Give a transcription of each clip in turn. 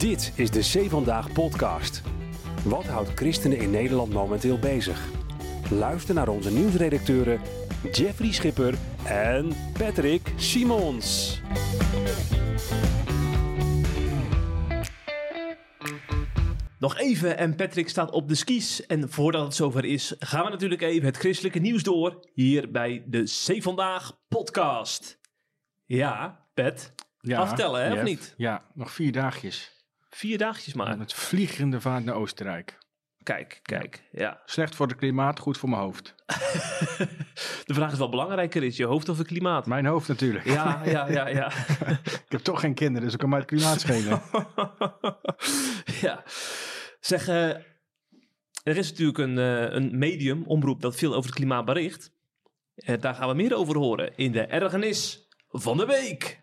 Dit is de Zee Vandaag podcast. Wat houdt christenen in Nederland momenteel bezig? Luister naar onze nieuwsredacteuren Jeffrey Schipper en Patrick Simons. Nog even en Patrick staat op de skis. En voordat het zover is, gaan we natuurlijk even het christelijke nieuws door. Hier bij de C Vandaag podcast. Ja, Pet. Ja, Aftellen, hè, of niet? Ja, nog vier dagjes. Vier dagjes maar. Met vliegende vaart naar Oostenrijk. Kijk, kijk. Ja. Slecht voor het klimaat, goed voor mijn hoofd. De vraag is wel belangrijker, is je hoofd of het klimaat? Mijn hoofd natuurlijk. Ja, ja, ja, ja. Ik heb toch geen kinderen, dus ik kan mij het klimaat schelen. ja. Zeg, eh, er is natuurlijk een, eh, een medium, omroep, dat veel over het klimaat bericht. Eh, daar gaan we meer over horen in de ergernis van de week.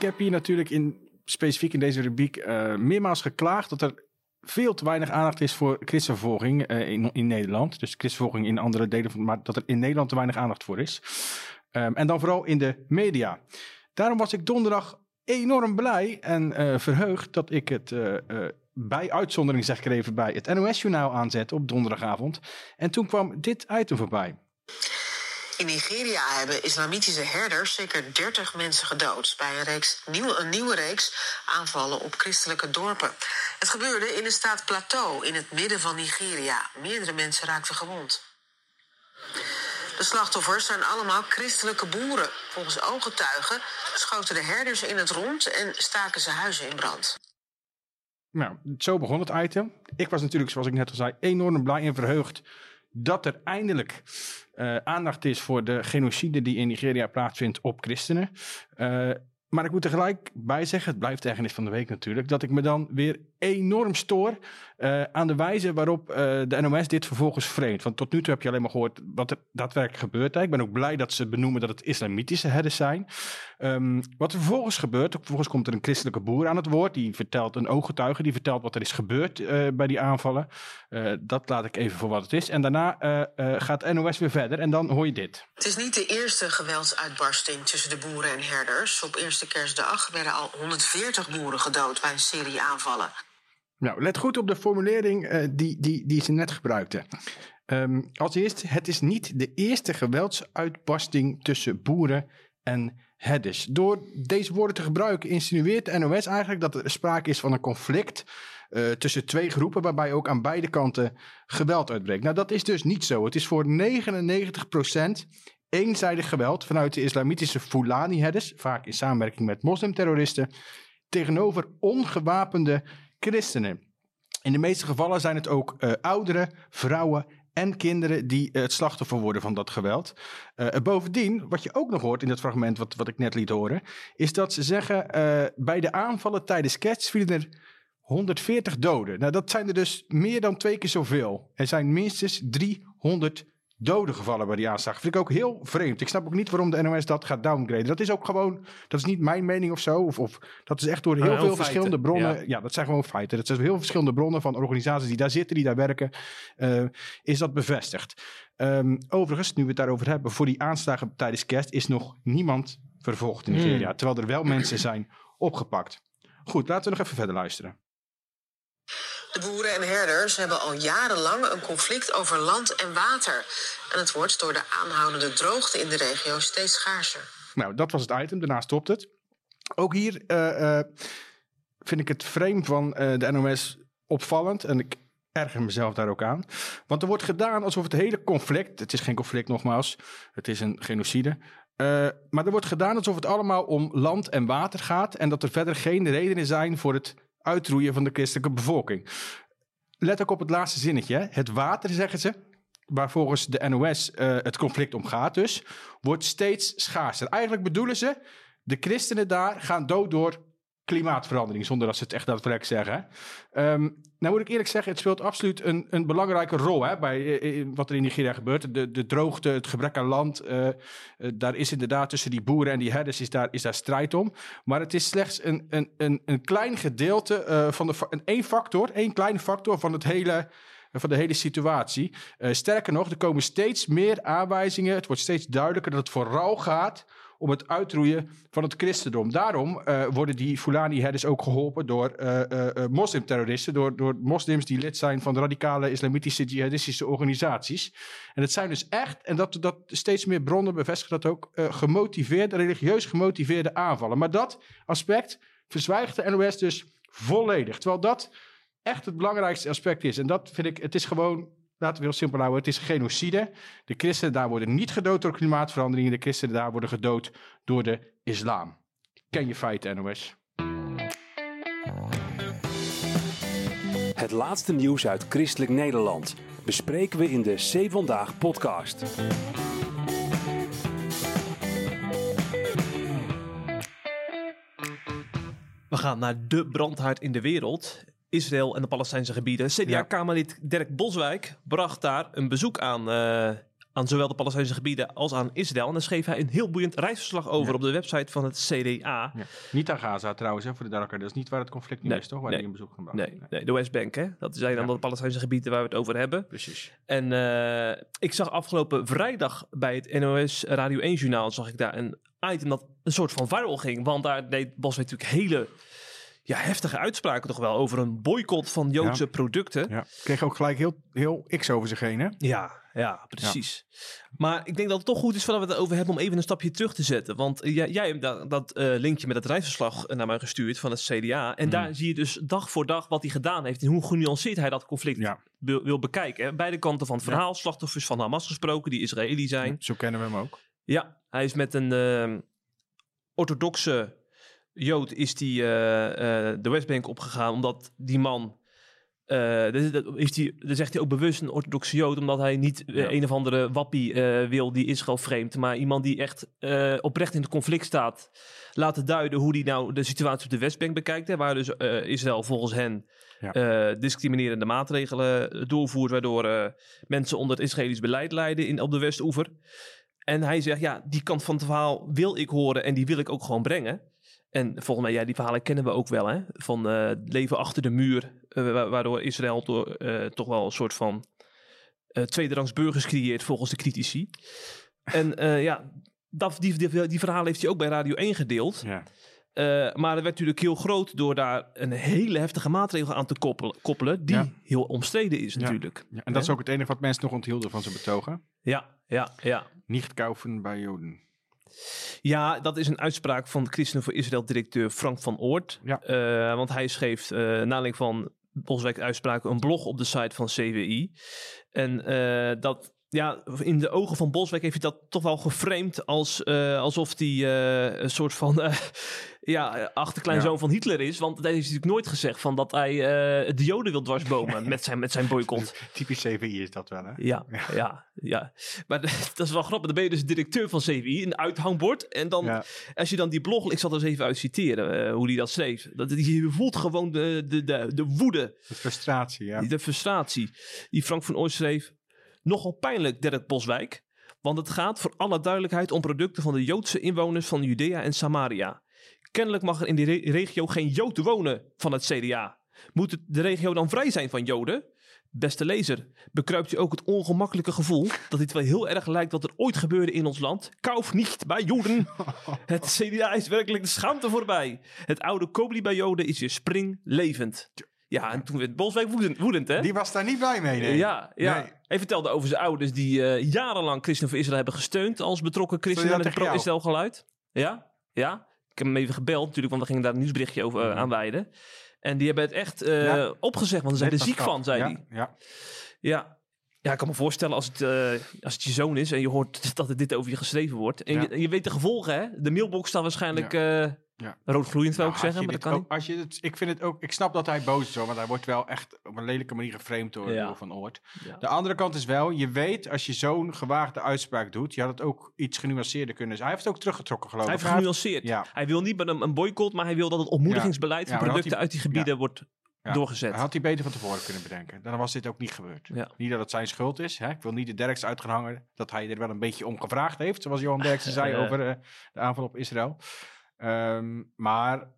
Ik heb hier natuurlijk in, specifiek in deze rubriek eh, meermaals geklaagd dat er veel te weinig aandacht is voor christenvervolging eh, in, in Nederland. Dus christenvervolging in andere delen van, maar dat er in Nederland te weinig aandacht voor is. Ehm, en dan vooral in de media. Daarom was ik donderdag enorm blij en eh, verheugd dat ik het bij uitzondering, zeg ik even bij, het NOS-journaal aanzette op donderdagavond. En toen kwam dit item voorbij. In Nigeria hebben islamitische herders zeker 30 mensen gedood bij een, reeks, nieuw, een nieuwe reeks aanvallen op christelijke dorpen. Het gebeurde in de staat Plateau in het midden van Nigeria. Meerdere mensen raakten gewond. De slachtoffers zijn allemaal christelijke boeren. Volgens ooggetuigen schoten de herders in het rond en staken ze huizen in brand. Nou, zo begon het item. Ik was natuurlijk, zoals ik net al zei, enorm blij en verheugd dat er eindelijk eh, aandacht is voor de genocide die in Nigeria plaatsvindt op christenen. Eh, maar ik moet er gelijk bij zeggen, het blijft ergernis van de week natuurlijk, dat ik me dan weer enorm stoor eh, aan de wijze waarop eh, de NOS dit vervolgens vreemd. Want tot nu toe heb je alleen maar gehoord wat er daadwerkelijk gebeurt. Hè. Ik ben ook blij dat ze benoemen dat het islamitische herders zijn. Ehm, wat er vervolgens gebeurt, vervolgens komt er een christelijke boer aan het woord. Die vertelt een ooggetuige, die vertelt wat er is gebeurd eh, bij die aanvallen. Dat laat ik even voor wat het is. En daarna gaat NOS weer verder en dan hoor je dit. Het is niet de eerste geweldsuitbarsting tussen de boeren en herders. Op eerste kerstdag werden al 140 boeren gedood bij een serie aanvallen. Nou, let goed op de formulering eh, die, die, die ze net gebruikten. Ehm, als eerst, het is niet de eerste geweldsuitbarsting tussen boeren en herders. Door deze woorden te gebruiken insinueert NOS eigenlijk dat er sprake is van een conflict eh, tussen twee groepen, waarbij ook aan beide kanten geweld uitbreekt. Nou, dat is dus niet zo. Het is voor 99% eenzijdig geweld vanuit de islamitische Fulani-herders, vaak in samenwerking met moslimterroristen, tegenover ongewapende christenen. In de meeste gevallen zijn het ook eh, ouderen, vrouwen en kinderen die eh, het slachtoffer worden van dat geweld. Eh, bovendien, wat je ook nog hoort in dat fragment wat, wat ik net liet horen, is dat ze zeggen bij de aanvallen tijdens kerst vielen er 140 doden. Nou, dat zijn er dus meer dan twee keer zoveel. Er zijn minstens 300 doden gevallen bij die aanslag. Vind ik ook heel vreemd. Ik snap ook niet waarom de NOS dat gaat downgraden. Dat is ook gewoon, dat is niet mijn mening of zo. Of, of dat is echt door heel heel veel feiten, verschillende bronnen. ja. Ja. dat zijn gewoon feiten. Dat zijn heel verschillende bronnen van organisaties die daar zitten, die daar werken. eh, is dat bevestigd. Ehm, overigens, nu we het daarover hebben, voor die aanslagen tijdens kerst is nog niemand vervolgd in Nigeria. Terwijl er wel mensen zijn opgepakt. Goed, laten we nog even verder luisteren. De boeren en herders hebben al jarenlang een conflict over land en water. En het wordt door de aanhoudende droogte in de regio steeds schaarser. Nou, dat was het item. Daarna stopt het. Ook hier eh, eh, vind ik het frame van eh, de NOS opvallend. En ik erger mezelf daar ook aan. Want er wordt gedaan alsof het hele conflict... Het is geen conflict nogmaals. Het is een genocide. Maar er wordt gedaan alsof het allemaal om land en water gaat. En dat er verder geen redenen zijn voor het uitroeien van de christelijke bevolking. Let ook op het laatste zinnetje. Hè. Het water, zeggen ze, waar volgens de NOS eh, het conflict om gaat dus, wordt steeds schaarser. Eigenlijk bedoelen ze, de christenen daar gaan dood door klimaatverandering, zonder dat ze het echt daadwerkelijk zeggen. Ehm, nou moet ik eerlijk zeggen, het speelt absoluut een, een belangrijke rol hè, bij eh, wat er in Nigeria gebeurt. De, de droogte, het gebrek aan land, uh, daar is inderdaad tussen die boeren en die herders is daar, is daar strijd om. Maar het is slechts een, een, een, een klein gedeelte van de, een één factor, één kleine factor van het hele van de hele situatie. Sterker nog, er komen steeds meer aanwijzingen. Het wordt steeds duidelijker dat het vooral gaat om het uitroeien van het christendom. Daarom uh, worden die Fulani-herders ook geholpen door uh, moslimterroristen, door, door moslims die lid zijn van radicale islamitische jihadistische organisaties. En het zijn dus echt, en dat, dat steeds meer bronnen bevestigen dat ook, gemotiveerde, religieus gemotiveerde aanvallen. Maar dat aspect verzwijgt de NOS dus volledig. Terwijl dat echt het belangrijkste aspect is. En dat vind ik, het is gewoon, laten we heel simpel houden, het is genocide. De christenen daar worden niet gedood door klimaatverandering. De christenen daar worden gedood door de islam. Ken je feiten, NOS? Het laatste nieuws uit christelijk Nederland bespreken we in de C Vandaag podcast. We gaan naar de brandhaard in de wereld. Israël en de Palestijnse gebieden. CDA-Kamerlid Dirk Boswijk bracht daar een bezoek aan, uh, aan zowel de Palestijnse gebieden als aan Israël. En daar schreef hij een heel boeiend reisverslag over op de website van het CDA. Ja. Niet aan Gaza trouwens, hè, voor de duidelijkheid. Dat is niet waar het conflict nu is, toch? Waar nee, hij een bezoek gaat nee, nee, de Westbank, hè. Dat zijn dan de Palestijnse gebieden waar we het over hebben. Precies. En uh, ik zag afgelopen vrijdag bij het NOS Radio 1-journaal... zag ik daar een item dat een soort van viral ging. Want daar deed Boswijk natuurlijk hele ja, heftige uitspraken toch wel over een boycott van Joodse producten. Ja. Kreeg ook gelijk heel, heel X over zich heen, hè? Ja, ja precies. Maar ik denk dat het toch goed is voordat we het over hebben om even een stapje terug te zetten. Want jij, jij hebt dat, dat uh, linkje met het reisverslag naar mij gestuurd van het CDA. En mm. daar zie je dus dag voor dag wat hij gedaan heeft en hoe genuanceerd hij dat conflict ja. wil, wil, bekijken. Beide kanten van het verhaal, slachtoffers van Hamas gesproken, die Israëli zijn. zo kennen we hem ook. Ja, hij is met een uh, orthodoxe Jood is die uh, uh, de Westbank opgegaan omdat die man. Uh, heeft hij, dan zegt hij ook bewust een orthodoxe Jood, omdat hij niet ja. een of andere wappie wil die Israël vreemd, maar iemand die echt oprecht in het conflict staat, laten duiden hoe hij nou de situatie op de Westbank bekijkt. Hè, waar dus Israël volgens hen ja. discriminerende maatregelen doorvoert, waardoor mensen onder het Israëlisch beleid lijden in, op de Westoever. En hij zegt, ja, die kant van het verhaal wil ik horen en die wil ik ook gewoon brengen. En volgens mij, ja, die verhalen kennen we ook wel, hè? Van uh, leven achter de muur, uh, waardoor Israël door, uh, toch wel een soort van tweederangs burgers creëert, volgens de critici. En ja, dat, die, die, die verhalen heeft hij ook bij Radio 1 gedeeld. Ja. maar het werd natuurlijk heel groot door daar een hele heftige maatregel aan te koppelen, koppelen die ja. heel omstreden is natuurlijk. Ja. En dat is ook het enige wat mensen nog onthielden van zijn betogen. Ja, ja, ja. Niet kaufen bij Joden. Ja, dat is een uitspraak van de Christen voor Israël-directeur Frank van Oort. Ja. Uh, want hij schreef, uh, naar van Boswijk uitspraken, een blog op de site van CWI. En uh, dat ja, in de ogen van Boswijk heeft hij dat toch wel geframed als, uh, alsof hij uh, een soort van uh, ja, achterkleinzoon ja. van Hitler is. Want hij heeft natuurlijk nooit gezegd van dat hij de Joden wil dwarsbomen met zijn, met zijn boycott. Typisch CVI is dat wel, hè? Ja, ja, ja. ja. Maar dat is wel grappig. Dan ben je dus directeur van CVI, een uithangbord. En dan, ja. als je dan die blog, ik zal er eens even uit citeren hoe hij dat schreef. Dat, je voelt gewoon de, de, de, de woede. De frustratie, ja. De frustratie. Die Frank van Oost schreef. Nogal pijnlijk, Dirk Boswijk, want het gaat voor alle duidelijkheid om producten van de Joodse inwoners van Judea en Samaria. Kennelijk mag er in die re regio geen Jood wonen van het CDA. Moet de regio dan vrij zijn van Joden? Beste lezer, bekruipt u ook het ongemakkelijke gevoel dat dit wel heel erg lijkt wat er ooit gebeurde in ons land? Kauf niet bij Joden. Het CDA is werkelijk de schaamte voorbij. Het oude Kobli bij Joden is weer springlevend. Ja, en toen werd Boswijk woedend, woedend, hè? Die was daar niet blij mee, nee. Ja, ja. Nee. Hij vertelde over zijn ouders die uh, jarenlang Christen voor Israël hebben gesteund als betrokken christenen met een pro-Israël geluid. Ja, ja. Ik heb hem even gebeld natuurlijk, want we gingen daar een nieuwsberichtje over uh, aan wijden. En die hebben het echt uh, ja. opgezegd, want ze zijn er ziek van, zei hij. Ja. ja. Ja, ik kan me voorstellen als het, uh, als het je zoon is en je hoort dat er dit over je geschreven wordt. En ja. je, je, weet de gevolgen, hè? De mailbox staat waarschijnlijk ja. uh, Ja. Roodgloeiend wil Nou, ik zeggen, maar dat kan ook- als je het, ik vind het ook, ik snap dat hij boos is hoor, want hij wordt wel echt op een lelijke manier geframed door, Ja. door Van Oort. Ja. De andere kant is wel, je weet als je zo'n gewaagde uitspraak doet, je had het ook iets genuanceerder kunnen zijn. Hij heeft het ook teruggetrokken geloof Hij ik. heeft genuanceerd. Ja. Hij wil niet met een, een boycott, maar hij wil dat het ontmoedigingsbeleid van producten hij- uit die gebieden wordt Ja. doorgezet. Had hij beter van tevoren kunnen bedenken. Dan was dit ook niet gebeurd. Ja. Niet dat het zijn schuld is. Hè? Ik wil niet de Derks uit gaan hangen dat hij er wel een beetje om gevraagd heeft. Zoals Johan Derksen zei over eh, de aanval op Israël. Ehm, maar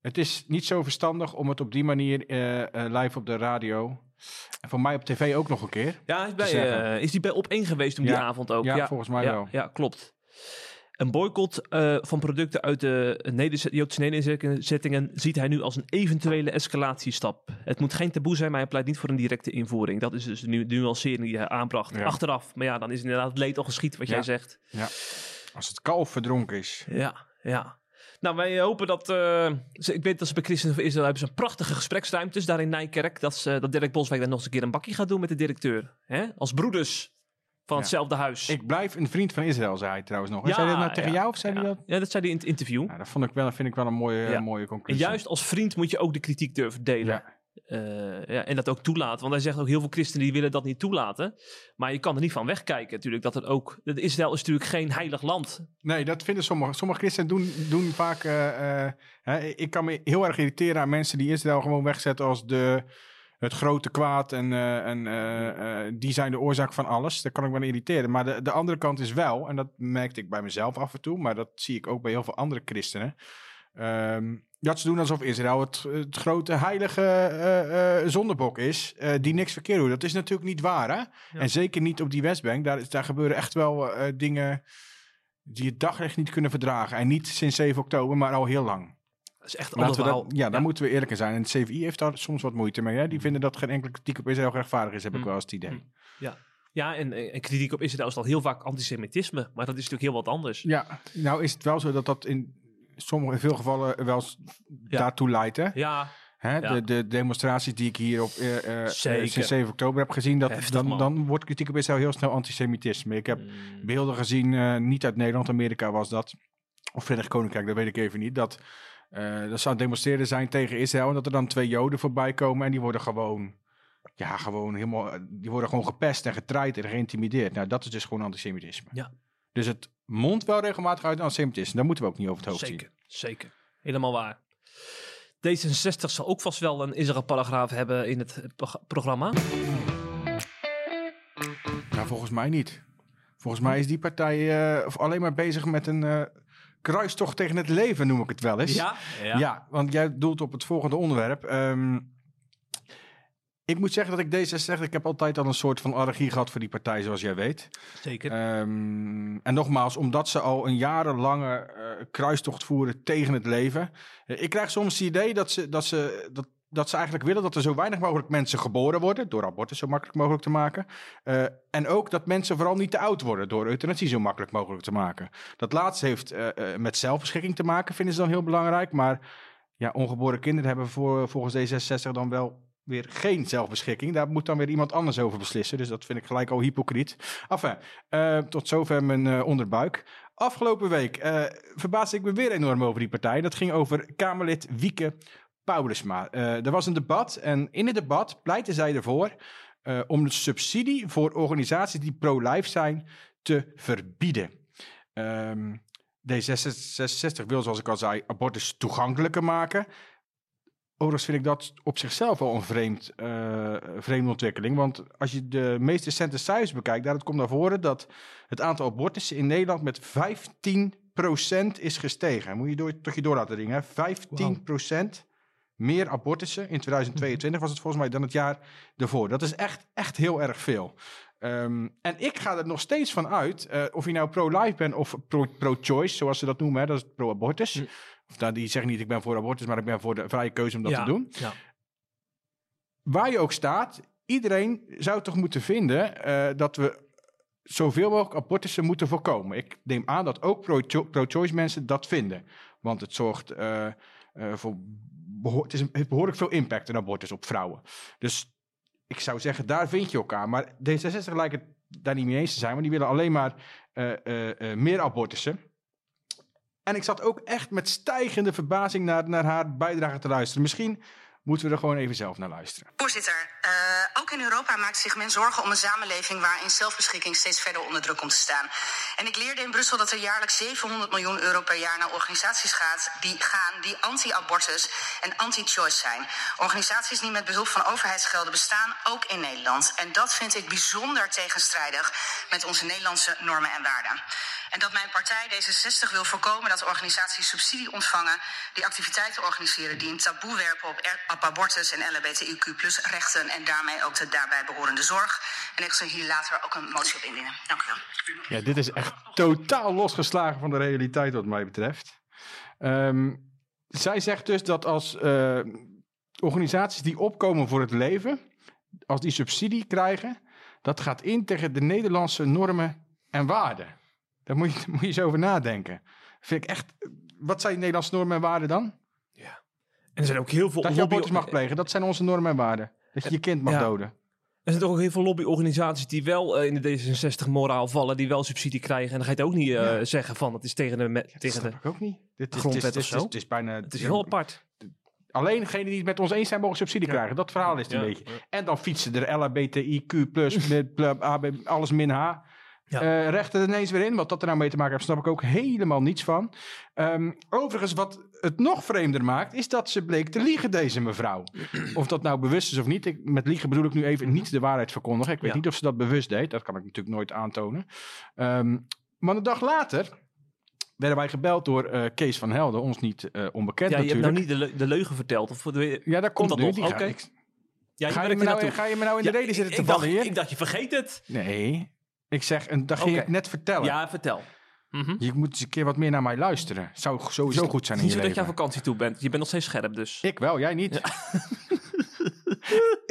het is niet zo verstandig om het op die manier eh, eh, live op de radio... En voor mij op tv ook nog een keer. Ja, is, bij, eh, is die bij op één geweest om die Ja. avond ook? Ja, volgens mij ja, wel. Ja, klopt. Een boycott van producten uit de Neder- Joodse nederzettingen ziet hij nu als een eventuele escalatiestap. Het moet geen taboe zijn, maar hij pleit niet voor een directe invoering. Dat is dus de nu- de nuancering die hij aanbracht. Ja. Achteraf, maar ja, dan is inderdaad het leed al geschied, wat Ja. jij zegt. Als het kalf verdronken is. Ja, ja. Nou, wij hopen dat... eh, ze- ik weet dat ze bij Christen van Israël hebben ze een prachtige gespreksruimtes daar in Nijkerk. Dat, ze, dat Dirk Boswijk daar nog eens een keer een bakje gaat doen met de directeur. Hè? Als broeders van Ja. hetzelfde huis. Ik blijf een vriend van Israël, zei hij trouwens nog. Ja, zei hij dat nou tegen ja, jou of zei hij dat? Ja, dat zei hij in het interview. Ja, dat vond ik wel, vind ik wel een mooie, mooie En conclusie. juist als vriend moet je ook de kritiek durven delen. Eh, ja, en dat ook toelaten. Want hij zegt ook heel veel christenen die willen dat niet toelaten. Maar je kan er niet van wegkijken natuurlijk. Dat het ook... Israël is natuurlijk geen heilig land. Nee, dat vinden sommige. Sommige christenen doen, doen vaak. eh, eh, hè, ik kan me heel erg irriteren aan mensen die Israël gewoon wegzetten als de, het grote kwaad. En, en die zijn de oorzaak van alles. Daar kan ik me aan irriteren. Maar de, de andere kant is wel, en dat merkte ik bij mezelf af en toe, maar dat zie ik ook bij heel veel andere christenen. ehm, dat ze doen alsof Israël het, het grote heilige eh, zondebok is, eh, die niks verkeerd doet. Dat is natuurlijk niet waar, hè? En zeker niet op die Westbank. Daar, daar gebeuren echt wel dingen die het daglicht niet kunnen verdragen. En niet sinds 7 oktober, maar al heel lang. Dat is echt we dat, ja, daar moeten we eerlijk in zijn. En het CVI heeft daar soms wat moeite mee. Hè? Die vinden dat geen enkele kritiek op Israël rechtvaardig is, heb ik Mm. wel eens het idee. Mm. Ja, en, en kritiek op Israël is dan heel vaak antisemitisme. Maar dat is natuurlijk heel wat anders. Ja, nou is het wel zo dat dat in sommige, in veel gevallen wel Ja. daartoe leidt. Hè? Ja, Hè? Ja. De, de demonstraties die ik hier op eh, eh, Zeker. sinds 7 oktober heb gezien, dat, Heftig, dan, dan wordt kritiek op Israël heel snel antisemitisme. Ik heb Mm. beelden gezien, eh, niet uit Nederland, Amerika was dat. Of Verenigd Koninkrijk, dat weet ik even niet. Dat, eh dat zou demonstreren zijn tegen Israël. En dat er dan twee Joden voorbij komen en die worden gewoon. Ja, gewoon helemaal. Die worden gewoon gepest en getraaid en geïntimideerd. Nou, dat is dus gewoon antisemitisme. Ja. Dus het mondt wel regelmatig uit antisemitisme. Daar moeten we ook niet over het hoofd zien. Zeker, zeker. Helemaal waar. D66 zal ook vast wel een Israël-paragraaf hebben in het pro- programma. Nou, volgens mij niet. Volgens mij is die partij eh, alleen maar bezig met een eh, kruistocht tegen het leven, noem ik het wel eens. Ja. want jij doelt op het volgende onderwerp. Ehm, ik moet zeggen dat ik D66, ik heb altijd al een soort van allergie gehad voor die partij, zoals jij weet. zeker. Ehm, en nogmaals, omdat ze al een jarenlange eh, kruistocht voeren tegen het leven. Eh, ik krijg soms het idee dat ze, dat, ze, dat, dat ze eigenlijk willen dat er zo weinig mogelijk mensen geboren worden. Door abortus zo makkelijk mogelijk te maken. Eh, en ook dat mensen vooral niet te oud worden. Door euthanasie zo makkelijk mogelijk te maken. Dat laatste heeft met zelfbeschikking te maken, vinden ze dan heel belangrijk. Maar ja, ongeboren kinderen hebben voor, volgens D66 dan wel weer geen zelfbeschikking. Daar moet dan weer iemand anders over beslissen. Dus dat vind ik gelijk al hypocriet. Enfin, eh, tot zover mijn eh, onderbuik. Afgelopen week eh verbaasde ik me weer enorm over die partij. Dat ging over Kamerlid Wieke Paulusma. Er was een debat en in het debat pleitte zij ervoor... om de subsidie voor organisaties die pro-life zijn te verbieden. Ehm, D66 wil, zoals ik al zei, abortus toegankelijker maken. Overigens vind ik dat op zichzelf al een vreemd, eh, vreemde ontwikkeling. Want als je de meest recente cijfers bekijkt, daaruit komt naar voren dat het aantal abortussen in Nederland met 15% is gestegen. Moet je door, je door laten ringen. hè? 15% meer abortussen in 2022 was het volgens mij dan het jaar ervoor. Dat is echt, echt heel erg veel. Ehm, en ik ga er nog steeds van uit, eh, of je nou pro-life bent of pro- pro-choice, zoals ze dat noemen, dat is pro-abortus. Hm. Nou, die zeggen niet ik ben voor abortus, maar ik ben voor de vrije keuze om dat ja, te doen. Ja. Waar je ook staat, iedereen zou toch moeten vinden eh, dat we zoveel mogelijk abortussen moeten voorkomen. Ik neem aan dat ook pro-cho- pro-choice mensen dat vinden. Want het zorgt eh, eh, voor... behoor- het is heeft behoorlijk veel impact, een abortus, op vrouwen. Dus ik zou zeggen, daar vind je elkaar. Maar D66 lijkt het daar niet mee eens te zijn, want die willen alleen maar meer abortussen. En ik zat ook echt met stijgende verbazing naar, naar haar bijdrage te luisteren. Misschien moeten we er gewoon even zelf naar luisteren. Voorzitter, uh, ook in Europa maakt zich men zorgen om een samenleving waarin zelfbeschikking steeds verder onder druk komt te staan. En ik leerde in Brussel dat er jaarlijks 700 miljoen euro per jaar naar organisaties gaat die gaan die anti-abortus en anti-choice zijn. Organisaties die met behulp van overheidsgelden bestaan, ook in Nederland. En dat vind ik bijzonder tegenstrijdig met onze Nederlandse normen en waarden. En dat mijn partij D66 wil voorkomen dat organisaties subsidie ontvangen die activiteiten organiseren die een taboe werpen op, abortus en LHBTIQ rechten en daarmee ook de daarbij behorende zorg. En ik zal hier later ook een motie op indienen. Dank u wel. Ja, dit is echt totaal losgeslagen van de realiteit wat mij betreft. Um, zij zegt dus dat als uh, organisaties die opkomen voor het leven, als die subsidie krijgen, dat gaat in tegen de Nederlandse normen en waarden. Daar moet je, moet je eens over nadenken. Vind ik echt. Wat zijn Nederlandse normen en waarden dan? Ja. En er zijn ook heel veel. Dat je abortus mag plegen, dat zijn onze normen en waarden. Dat je je kind mag doden. Er zijn toch ook heel veel lobbyorganisaties die wel uh, in de D66-moraal vallen, die wel subsidie krijgen. En dan ga je het ook niet uh, ja. zeggen van het is tegen de, ja, tegen de ik ook niet. Dit, grondwet het is, of zo. Het is, bijna, het is heel apart. Alleen degenen die het met ons eens zijn mogen subsidie krijgen. Dat verhaal is het een beetje. En dan fietsen er LHBTIQ plus, met alles min H ja. Uh, rechten er ineens weer in. Wat dat er nou mee te maken heeft, snap ik ook helemaal niets van. Um, overigens, wat het nog vreemder maakt, is dat ze bleek te liegen, deze mevrouw. of dat nou bewust is of niet. Ik, met liegen bedoel ik nu even niet de waarheid verkondigen. Ik weet ja. niet of ze dat bewust deed. Dat kan ik natuurlijk nooit aantonen. Um, maar een dag later werden wij gebeld door uh, Kees van Helden, ons niet uh, onbekend ja, je natuurlijk. hebt nou niet de, le de leugen verteld? Of de, ja, daar komt, dat nu. nog. Die Oké. okay. Ja, ga, je me nou, ga je me nou in de reden zitten te ik vallen hier? Ik dacht, je vergeet het. Nee, ik zeg, en dat ging ik net vertellen. Ja, vertel. Mhm. Je moet eens een keer wat meer naar mij luisteren. Zou sowieso goed zijn in je zo dat je aan leven. vakantie toe bent. Je bent nog steeds scherp dus. Ik wel, jij niet.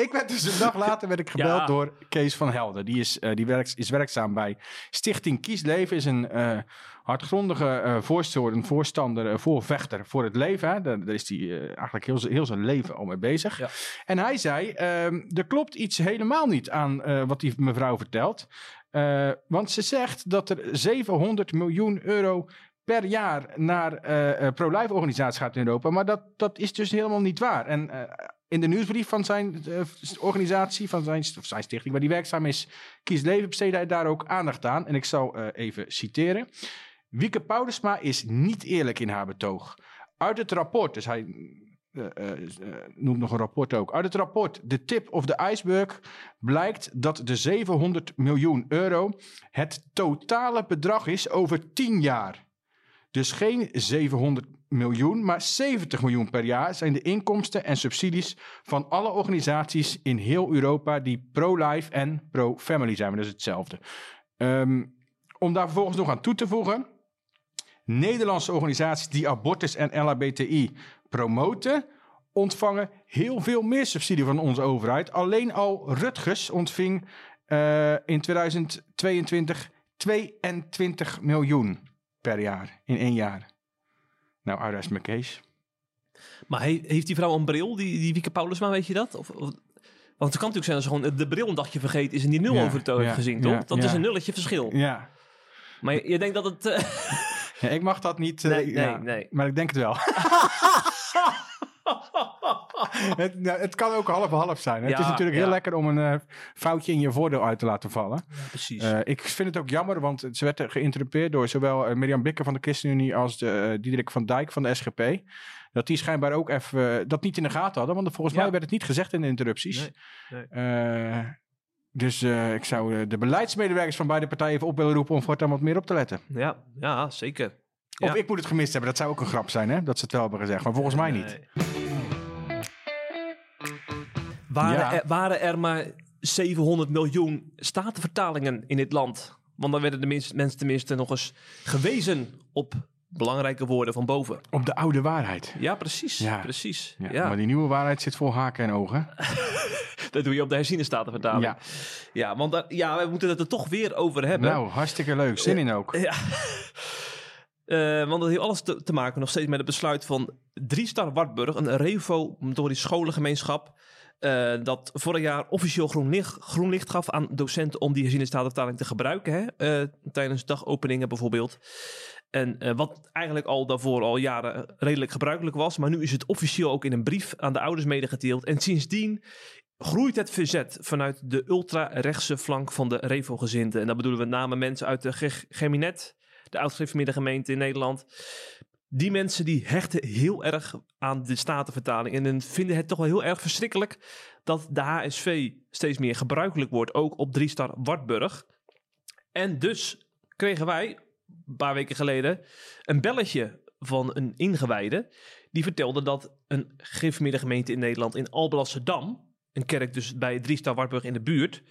ik werd dus een dag later werd ik gebeld Ja. door Kees van Helden. Die is, eh, die werkt, is werkzaam bij Stichting Kiesleven. Is een eh, hardgrondige eh, voorstander, een voorstander, voorvechter voor het leven. Hè. Daar, daar is hij eigenlijk heel, heel zijn leven al mee bezig. Ja. En hij zei, ehm, er klopt iets helemaal niet aan wat die mevrouw vertelt. Eh, want ze zegt dat er 700 miljoen euro per jaar naar eh, pro-life organisaties gaat in Europa. Maar dat, dat is dus helemaal niet waar. En in de nieuwsbrief van zijn organisatie, van zijn, of zijn stichting waar die werkzaam is, Kies Leven, besteedde hij daar ook aandacht aan. En ik zal even citeren. Wieke Paulusma is niet eerlijk in haar betoog. Uit het rapport, dus hij noemt nog een rapport ook. Uit het rapport The Tip of the Iceberg blijkt dat de 700 miljoen euro het totale bedrag is over 10 jaar. Dus geen 700 miljoen, maar 70 miljoen per jaar zijn de inkomsten en subsidies van alle organisaties in heel Europa die pro-life en pro-family zijn. Maar dat is hetzelfde. Ehm, om daar vervolgens nog aan toe te voegen. Nederlandse organisaties die abortus en LHBTI promoten, ontvangen heel veel meer subsidie van onze overheid. Alleen al Rutgers ontving eh, in 2022 22 miljoen per jaar in één jaar. Nou, is mijn case. Maar he- heeft die vrouw een bril, die, die Wieke Paulusma, weet je dat? Of, of- want het kan natuurlijk zijn als ze gewoon de bril een dagje vergeet is en die nul Ja, over het heeft ja, gezien, ja, toch? Dat is een nulletje verschil. Ja. Maar je, je denkt dat het... eh, Ja, ik mag dat niet. eh, Nee, nee, ja, nee. Maar ik denk het wel. het, nou, het kan ook half-half zijn. hè. het is natuurlijk heel lekker om een eh, foutje in je voordeel uit te laten vallen. Precies. Eh, ik vind het ook jammer, want ze werd geïnterrumpeerd door zowel Mirjam Bikker van de ChristenUnie als de, Diederik van Dijk van de SGP. Dat die schijnbaar ook even dat niet in de gaten hadden, want volgens mij werd het niet gezegd in de interrupties. Nee, dus eh, ik zou eh, de beleidsmedewerkers van beide partijen even op willen roepen om voortaan wat meer op te letten. ja, ja, zeker. Of Ja. ik moet het gemist hebben. Dat zou ook een grap zijn, hè? Dat ze het wel hebben gezegd. Maar volgens mij niet. Waren, Ja. er, waren er maar 700 miljoen statenvertalingen in dit land? Want dan werden de mens- mensen tenminste nog eens gewezen op belangrijke woorden van boven. Op de oude waarheid. Ja, precies. Ja. precies. Ja, Ja, Maar die nieuwe waarheid zit vol haken en ogen. Dat doe je op de herziene statenvertaling. Ja. ja want daar- ja, we moeten het er toch weer over hebben. Nou, hartstikke leuk. Zin in ook. Ja. Eh, want dat heeft alles te, te maken nog steeds met het besluit van Driestar Wartburg, een reformatorisch scholengemeenschap, eh, dat vorig jaar officieel groen licht, groen licht gaf aan docenten om die herziene statenvertaling te gebruiken, hè? eh, tijdens dagopeningen bijvoorbeeld. En eh, wat eigenlijk al daarvoor al jaren redelijk gebruikelijk was. Maar nu is het officieel ook in een brief aan de ouders medegedeeld. En sindsdien groeit het verzet vanuit de ultra-rechtse flank van de Revo-gezinten. En dat bedoelen we met name mensen uit de Ge- Geminet, de oud-gereformeerde gemeente in Nederland. Die mensen die hechten heel erg aan de statenvertaling. En vinden het toch wel heel erg verschrikkelijk dat de HSV steeds meer gebruikelijk wordt. Ook op Driestar Wartburg. En dus kregen wij, een paar weken geleden, een belletje van een ingewijde. Die vertelde dat een gereformeerde gemeente in Nederland in Alblasserdam, een kerk dus bij Driestar Wartburg in de buurt,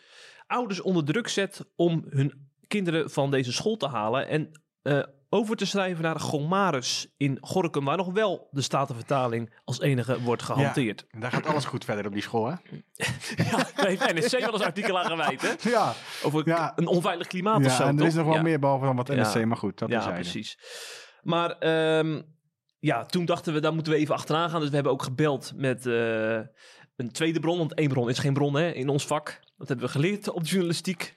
ouders onder druk zet om hun kinderen van deze school te halen en eh, over te schrijven naar Gomarus in Gorkum, waar nog wel de Statenvertaling als enige wordt gehanteerd. Daar gaat alles goed verder op die school, hè? Ja, heeft NSC wel eens artikel aan gewijd, hè? Ja, Over Ja. een onveilig klimaat of ja zo, en er is nog wel Ja. meer behalve dan wat NSC, Ja. maar goed, dat Ja, is hij. precies. Maar ehm, ja, toen dachten we, daar moeten we even achteraan gaan. Dus we hebben ook gebeld met eh, een tweede bron. Want één bron is geen bron hè, in ons vak. Dat hebben we geleerd op de journalistiek.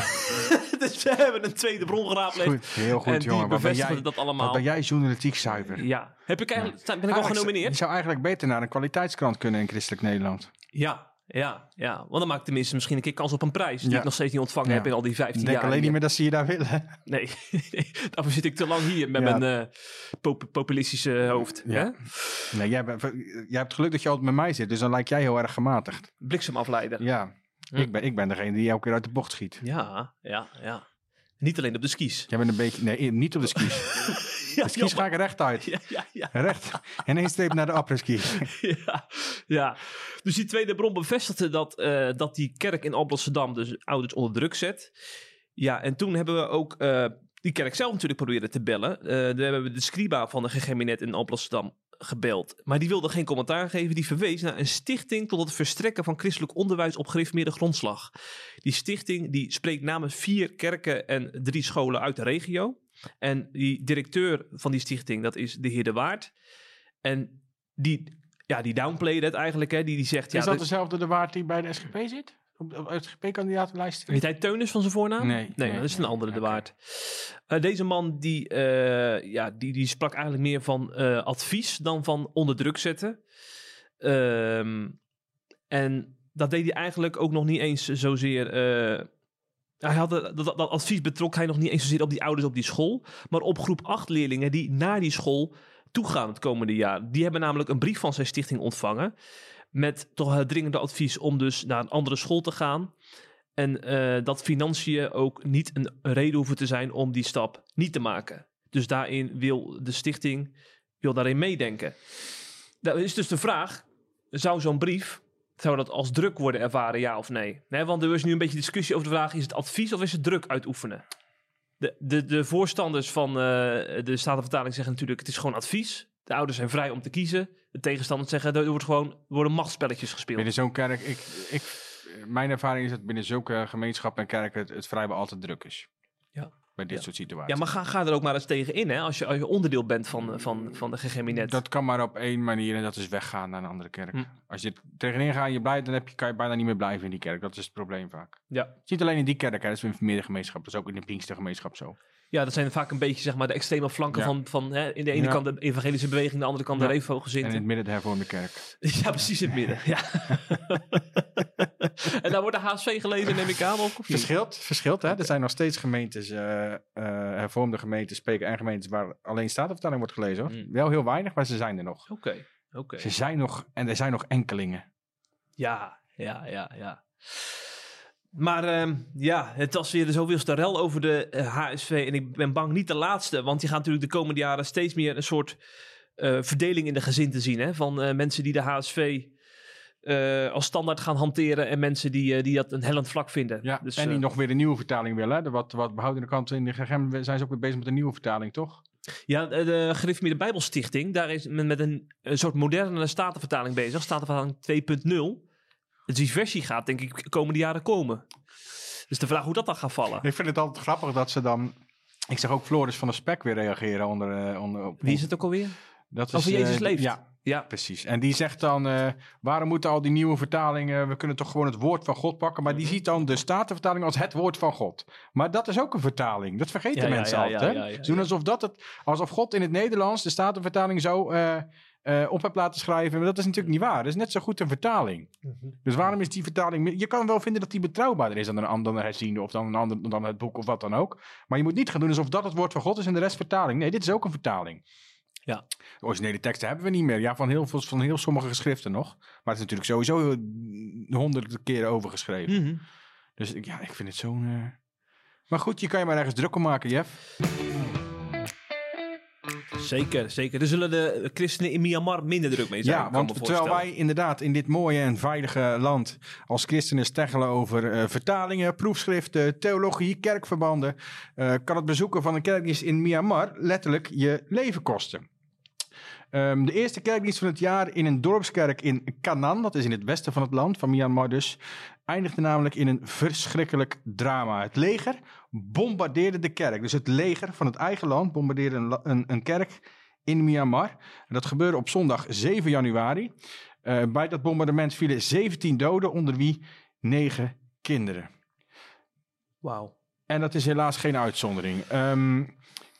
dus we hebben een tweede bron geraadpleegd. Goed, heel goed, en die jongen. Ben, bevestigen jij, dat allemaal. ben jij journalistiek zuiver? Ja. Heb ik eigenlijk, ben ik al Eigenlijk Je genomineerd? zou eigenlijk beter naar een kwaliteitskrant kunnen in Christelijk Nederland. Ja, ja, ja. Want dan maak ik tenminste misschien een keer kans op een prijs. Die Ja. ik nog steeds niet ontvangen Ja. heb in al die 15 Ik denk jaar. alleen niet meer dat ze je daar willen. Nee, daarvoor zit ik te lang hier met Ja. mijn eh, pop- populistische hoofd. Hè? Nee, jij, bent- jij hebt geluk dat je altijd met mij zit, dus dan lijkt jij heel erg gematigd. Bliksemafleider. Ja, Hm. ik, ben, ik ben degene die elke keer uit de bocht schiet. Ja, ja, ja. Niet alleen op de skis. Jij bent een beetje... Nee, niet op de skis. Ja, De skis ga ik rechtuit. ja, ja, ja, Recht. En één streep naar de après-ski. ja, ja. Dus die tweede bron bevestigde dat, eh, dat die kerk in Alblasserdam dus ouders onder druk zet. Ja, en toen hebben we ook eh, die kerk zelf natuurlijk proberen te bellen. Daar hebben we de scriba van de GGMinet in Alblasserdam gebeld. Maar die wilde geen commentaar geven. Die verwees naar een stichting tot het verstrekken van christelijk onderwijs op gereformeerde grondslag. Die stichting die spreekt namens vier kerken en drie scholen uit de regio. En die directeur van die stichting, dat is de heer De Waard. En die, ja, die downplayed het eigenlijk. Hè. Die, die zegt, ja, is dat dit- dezelfde de waard die bij de SGP zit? Op de SGP-kandidatenlijst? Heet hij Teunis van zijn voornaam? Nee, Nee, nee, dat is een nee. andere de waard. Eh, deze man die, eh, ja, die, die sprak eigenlijk meer van eh, advies dan van onder druk zetten. Ehm, en dat deed hij eigenlijk ook nog niet eens zozeer... hij had dat, advies betrok hij nog niet eens op die ouders op die school, maar op groep 8 leerlingen die naar die school toegaan het komende jaar. Die hebben namelijk een brief van zijn stichting ontvangen met toch het dringende advies om dus naar een andere school te gaan. En eh, dat financiën ook niet een reden hoeven te zijn om die stap niet te maken. Dus daarin wil de stichting wil daarin meedenken. Dat is dus de vraag, zou zo'n brief, zou dat als druk worden ervaren, ja of nee? nee? Want er is nu een beetje discussie over de vraag, is het advies of is het druk uitoefenen? De, de, de voorstanders van eh, de Statenvertaling zeggen natuurlijk, het is gewoon advies. De ouders zijn vrij om te kiezen. De tegenstanders zeggen, er wordt gewoon, er worden machtsspelletjes gespeeld. Binnen zo'n kerk, ik, ik, mijn ervaring is dat binnen zulke gemeenschappen en kerken het, het vrijwel altijd druk is. Ja. Bij dit Ja. soort situaties. Ja, maar ga, ga er ook maar eens tegen in, hè? Als je, als je onderdeel bent van, eh, van, van de GGMinet. Dat kan maar op één manier en dat is weggaan naar een andere kerk. Hm. Als je tegenin gaat en je blijft, dan heb je, kan je bijna niet meer blijven in die kerk. Dat is het probleem vaak. Ja. Het is niet alleen in die kerk, hè, dat is in meerdere gemeenschappen. Dat is ook in de Pinkstergemeenschap zo. ja, dat zijn vaak een beetje zeg maar, de extreme flanken Ja. van, van hè, in de ene Ja. kant de evangelische beweging, de andere kant de revo En in het midden de hervormde kerk. Ja, precies in het midden. Ja. en daar wordt de HSV gelezen, neem ik aan. Of? Verschilt, verschilt hè. Er zijn nog steeds gemeentes, eh, eh, hervormde gemeentes, PKN-gemeentes, waar alleen statenvertaling wordt gelezen. Hoor. Mm. Wel heel weinig, maar ze zijn er nog. Oké, oké. Ze zijn nog, en er zijn nog enkelingen. Ja, ja, ja, ja. Maar ehm, ja, het was weer de zoveelste rel over de eh, HSV. En ik ben bang niet de laatste. Want je gaat natuurlijk de komende jaren steeds meer een soort eh, verdeling in de gezin te zien. Hè? Van eh, mensen die de HSV eh, als standaard gaan hanteren. En mensen die, eh, die dat een hellend vlak vinden. Ja, Dus, en die eh, nog weer een nieuwe vertaling willen. Hè. De wat, wat behoudende kant in de GGM zijn ze ook weer bezig met een nieuwe vertaling, toch? Ja, de, de Gereformeerde Bijbelstichting, daar is men met een, een soort moderne statenvertaling bezig. Statenvertaling 2.0. Dus die versie gaat denk ik de komende jaren komen. Dus de vraag hoe dat dan gaat vallen. Ik vind het altijd grappig dat ze dan... Ik zag ook Floris van der Spek weer reageren onder... onder op, Wie is het ook alweer? Dat Over Jezus eh, leeft. Ja, Ja, precies. En die zegt dan, eh, waarom moeten al die nieuwe vertalingen, we kunnen toch gewoon het woord van God pakken. Maar die Mhm. ziet dan de Statenvertaling als het woord van God. Maar dat is ook een vertaling. Dat vergeten Ja, mensen ja, altijd. ja, Ze doen alsof, dat het, alsof God in het Nederlands de Statenvertaling zo eh, eh, op heeft laten schrijven. Maar dat is natuurlijk niet waar. Dat is net zo goed een vertaling. Mhm. Dus waarom is die vertaling... Je kan wel vinden dat die betrouwbaarder is dan een ander herziende of dan, een ander, dan het boek of wat dan ook. Maar je moet niet gaan doen alsof dat het woord van God is en de rest vertaling. Nee, dit is ook een vertaling. Ja. De originele teksten hebben we niet meer. Ja, van heel, veel, van heel sommige geschriften nog. Maar het is natuurlijk sowieso eh, honderden keren overgeschreven. Mhm. Dus ja, ik vind het zo'n... eh, Maar goed, je kan je maar ergens druk om maken, Jeff. zeker, zeker. Er zullen de christenen in Myanmar minder druk mee zijn. Ja, want terwijl wij inderdaad in dit mooie en veilige land als christenen steggelen over eh, vertalingen, proefschriften, theologie, kerkverbanden, kan het bezoeken van een kerkdienst in Myanmar letterlijk je leven kosten. Ehm, de eerste kerkdienst van het jaar in een dorpskerk in Kanan, dat is in het westen van het land, van Myanmar dus, eindigde namelijk in een verschrikkelijk drama. Het leger bombardeerde de kerk. Dus het leger van het eigen land bombardeerde een, een, een kerk in Myanmar. En dat gebeurde op zondag 7 januari. Eh, bij dat bombardement vielen 17 doden, onder wie 9 kinderen. Wauw. En dat is helaas geen uitzondering. Ehm,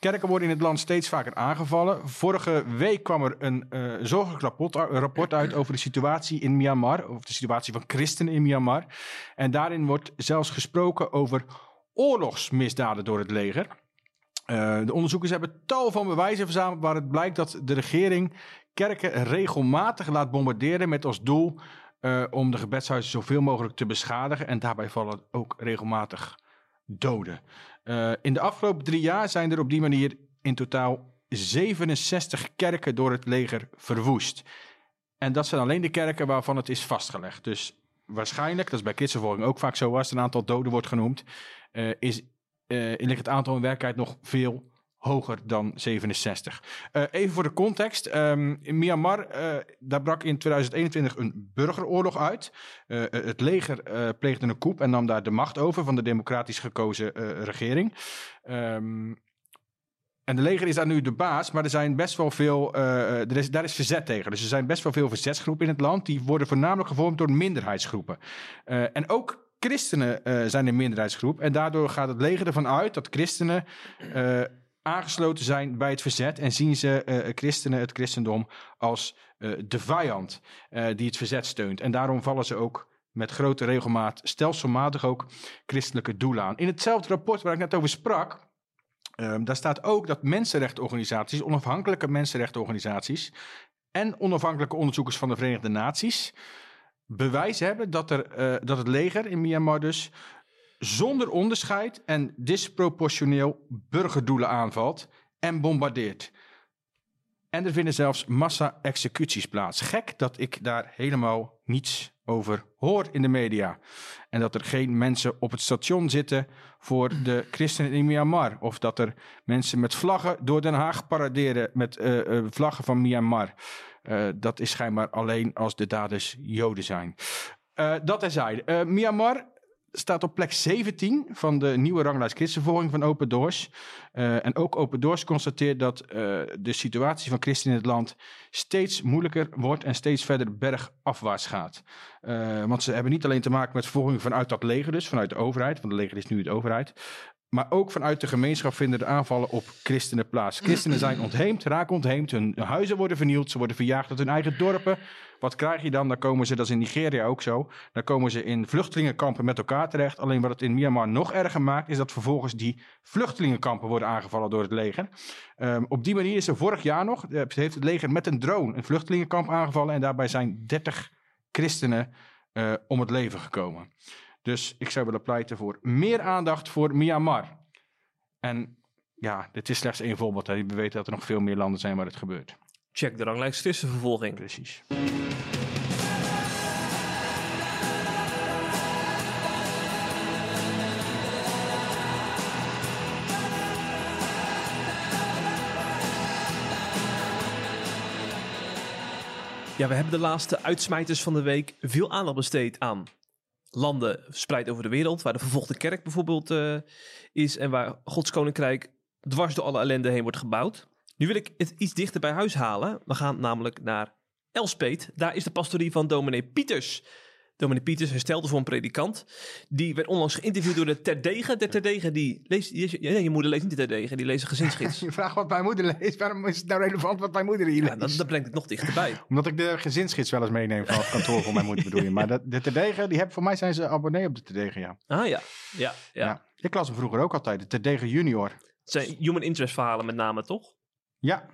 kerken worden in het land steeds vaker aangevallen. Vorige week kwam er een eh zorgelijk rapport, uit over de situatie in Myanmar. Over de situatie van christenen in Myanmar. En daarin wordt zelfs gesproken over oorlogsmisdaden door het leger. Eh, de onderzoekers hebben tal van bewijzen verzameld waar het blijkt dat de regering kerken regelmatig laat bombarderen met als doel eh, om de gebedshuizen zoveel mogelijk te beschadigen. En daarbij vallen ook regelmatig doden. Eh, in de afgelopen drie jaar zijn er op die manier in totaal 67 kerken door het leger verwoest. En dat zijn alleen de kerken waarvan het is vastgelegd. Dus waarschijnlijk, dat is bij christenvervolging ook vaak zo, als een aantal doden wordt genoemd, eh, is, eh, ligt het aantal in werkelijkheid nog veel hoger dan 67. Eh, even voor de context. ehm, in Myanmar, eh, daar brak in 2021 een burgeroorlog uit. Eh, het leger pleegde een coup en nam daar de macht over van de democratisch gekozen regering. Ehm, en de leger is daar nu de baas, maar er zijn best wel veel, er is, daar is verzet tegen. Dus er zijn best wel veel verzetsgroepen in het land. Die worden voornamelijk gevormd door minderheidsgroepen. En ook christenen zijn een minderheidsgroep. En daardoor gaat het leger ervan uit dat christenen aangesloten zijn bij het verzet. En zien ze eh, christenen, het christendom, als eh, de vijand eh, die het verzet steunt. En daarom vallen ze ook met grote regelmaat, stelselmatig ook, christelijke doelen aan. In hetzelfde rapport waar ik net over sprak, Ehm, daar staat ook dat mensenrechtenorganisaties, onafhankelijke mensenrechtenorganisaties en onafhankelijke onderzoekers van de Verenigde Naties bewijs hebben dat, er, dat het leger in Myanmar dus zonder onderscheid en disproportioneel burgerdoelen aanvalt en bombardeert. En er vinden zelfs massa-executies plaats. Gek dat ik daar helemaal niets over hoor in de media. En dat er geen mensen op het station zitten voor de christenen in Myanmar. Of dat er mensen met vlaggen door Den Haag paraderen met eh, eh, vlaggen van Myanmar. Eh, dat is schijnbaar alleen als de daders Joden zijn. Dat terzijde. Eh Myanmar staat op plek 17 van de nieuwe ranglijst christenvervolging van Open Doors. Eh, en ook Open Doors constateert dat eh, de situatie van christenen in het land steeds moeilijker wordt en steeds verder bergafwaarts gaat. Eh, want ze hebben niet alleen te maken met vervolging vanuit dat leger, dus vanuit de overheid, want de leger is nu de overheid. Maar ook vanuit de gemeenschap vinden de aanvallen op christenen plaats. Christenen zijn ontheemd, raken ontheemd, hun huizen worden vernield, ze worden verjaagd uit hun eigen dorpen. Wat krijg je dan? Dan komen ze, dat is in Nigeria ook zo, dan komen ze in vluchtelingenkampen met elkaar terecht. Alleen wat het in Myanmar nog erger maakt, is dat vervolgens die vluchtelingenkampen worden aangevallen door het leger. Ehm, op die manier is er vorig jaar nog, eh, heeft het leger met een drone een vluchtelingenkamp aangevallen. En daarbij zijn 30 christenen eh, om het leven gekomen. Dus ik zou willen pleiten voor meer aandacht voor Myanmar. En ja, dit is slechts één voorbeeld. Hè. We weten dat er nog veel meer landen zijn waar het gebeurt. Check de ranglijst christenvervolging. Precies. Ja, we hebben de laatste uitsmijters van de week veel aandacht besteed aan landen verspreid over de wereld, waar de vervolgde kerk bijvoorbeeld eh, is en waar Gods koninkrijk dwars door alle ellende heen wordt gebouwd. Nu wil ik het iets dichter bij huis halen. We gaan namelijk naar Elspet. Daar is de pastorie van dominee Pieters. Dominee Pieters herstelde voor een predikant. Die werd onlangs geïnterviewd door de Terdegen. De Terdegen die leest... Je, je, je moeder leest niet de Terdegen, die leest een gezinsgids. Je vraagt wat mijn moeder leest. Waarom is het nou relevant wat mijn moeder hier Ja, leest? dat, dat brengt het nog dichterbij. Omdat ik de gezinsgids wel eens meeneem van het kantoor voor mijn moeder bedoel je. Maar de, de Terdegen, die heb, voor mij zijn ze abonnee op de Terdegen, ja. Ah ja, ja, ja. ja. Ik las hem vroeger ook altijd, de Terdegen junior. Het zijn human interest verhalen met name, toch? Ja.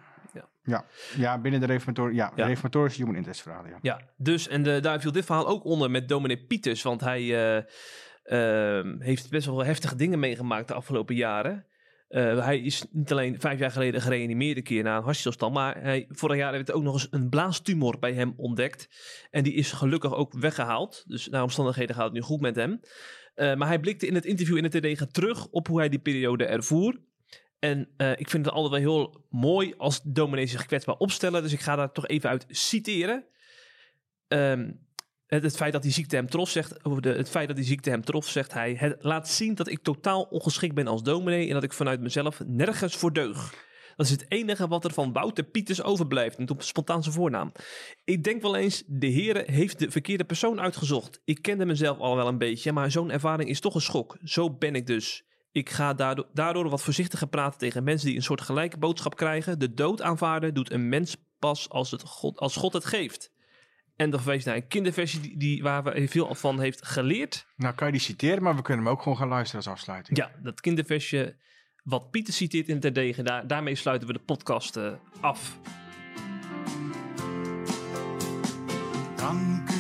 Ja. Ja, binnen de reformatoren, ja, Ja. reformatorische human interest verhalen, ja. Ja, dus en de, daar viel dit verhaal ook onder met dominee Pieters. Want hij eh, ehm, heeft best wel heftige dingen meegemaakt de afgelopen jaren. Eh, hij is niet alleen vijf jaar geleden gereanimeerd een keer na een hartstilstand. Maar hij, vorig jaar werd ook nog eens een blaastumor bij hem ontdekt. En die is gelukkig ook weggehaald. Dus naar omstandigheden gaat het nu goed met hem. Eh, maar hij blikte in het interview in het TD terug op hoe hij die periode ervoer. En eh, ik vind het wel heel mooi als dominees zich kwetsbaar opstellen. Dus ik ga daar toch even uit citeren. Ehm, het, feit dat die ziekte hem trof, zegt, de, het feit dat die ziekte hem trof, zegt hij. Het laat zien dat ik totaal ongeschikt ben als dominee en dat ik vanuit mezelf nergens voor deug. Dat is het enige wat er van Wouter Pieters overblijft. Niet op spontaan voornaam. Ik denk wel eens, de Heere heeft de verkeerde persoon uitgezocht. Ik kende mezelf al wel een beetje, maar zo'n ervaring is toch een schok. Zo ben ik dus. Ik ga daardoor, daardoor wat voorzichtiger praten tegen mensen die een soort gelijke boodschap krijgen. De dood aanvaarden doet een mens pas als, het God, als God het geeft. En dan verwees naar een kinderversie die, die, waar we veel van heeft geleerd. Nou kan je die citeren, maar we kunnen hem ook gewoon gaan luisteren als afsluiting. Ja, dat kinderversje wat Pieter citeert in het terdege. Daar, daarmee sluiten we de podcast eh, af. Dank u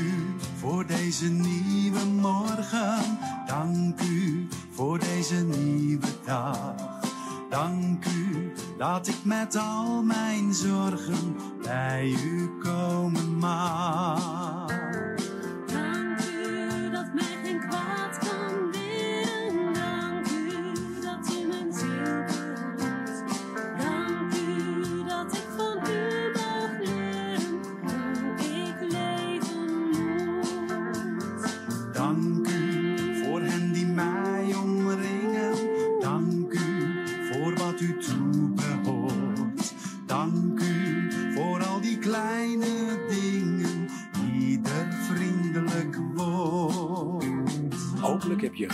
deze nieuwe morgen. Dank u voor deze nieuwe dag. Dank u dat ik met al mijn zorgen bij u komen mag.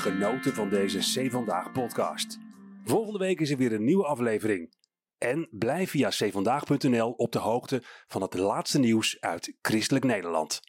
Genoten van deze C Vandaag podcast. Volgende week is er weer een nieuwe aflevering. En blijf via cvandaag.nl op de hoogte van het laatste nieuws uit Christelijk Nederland.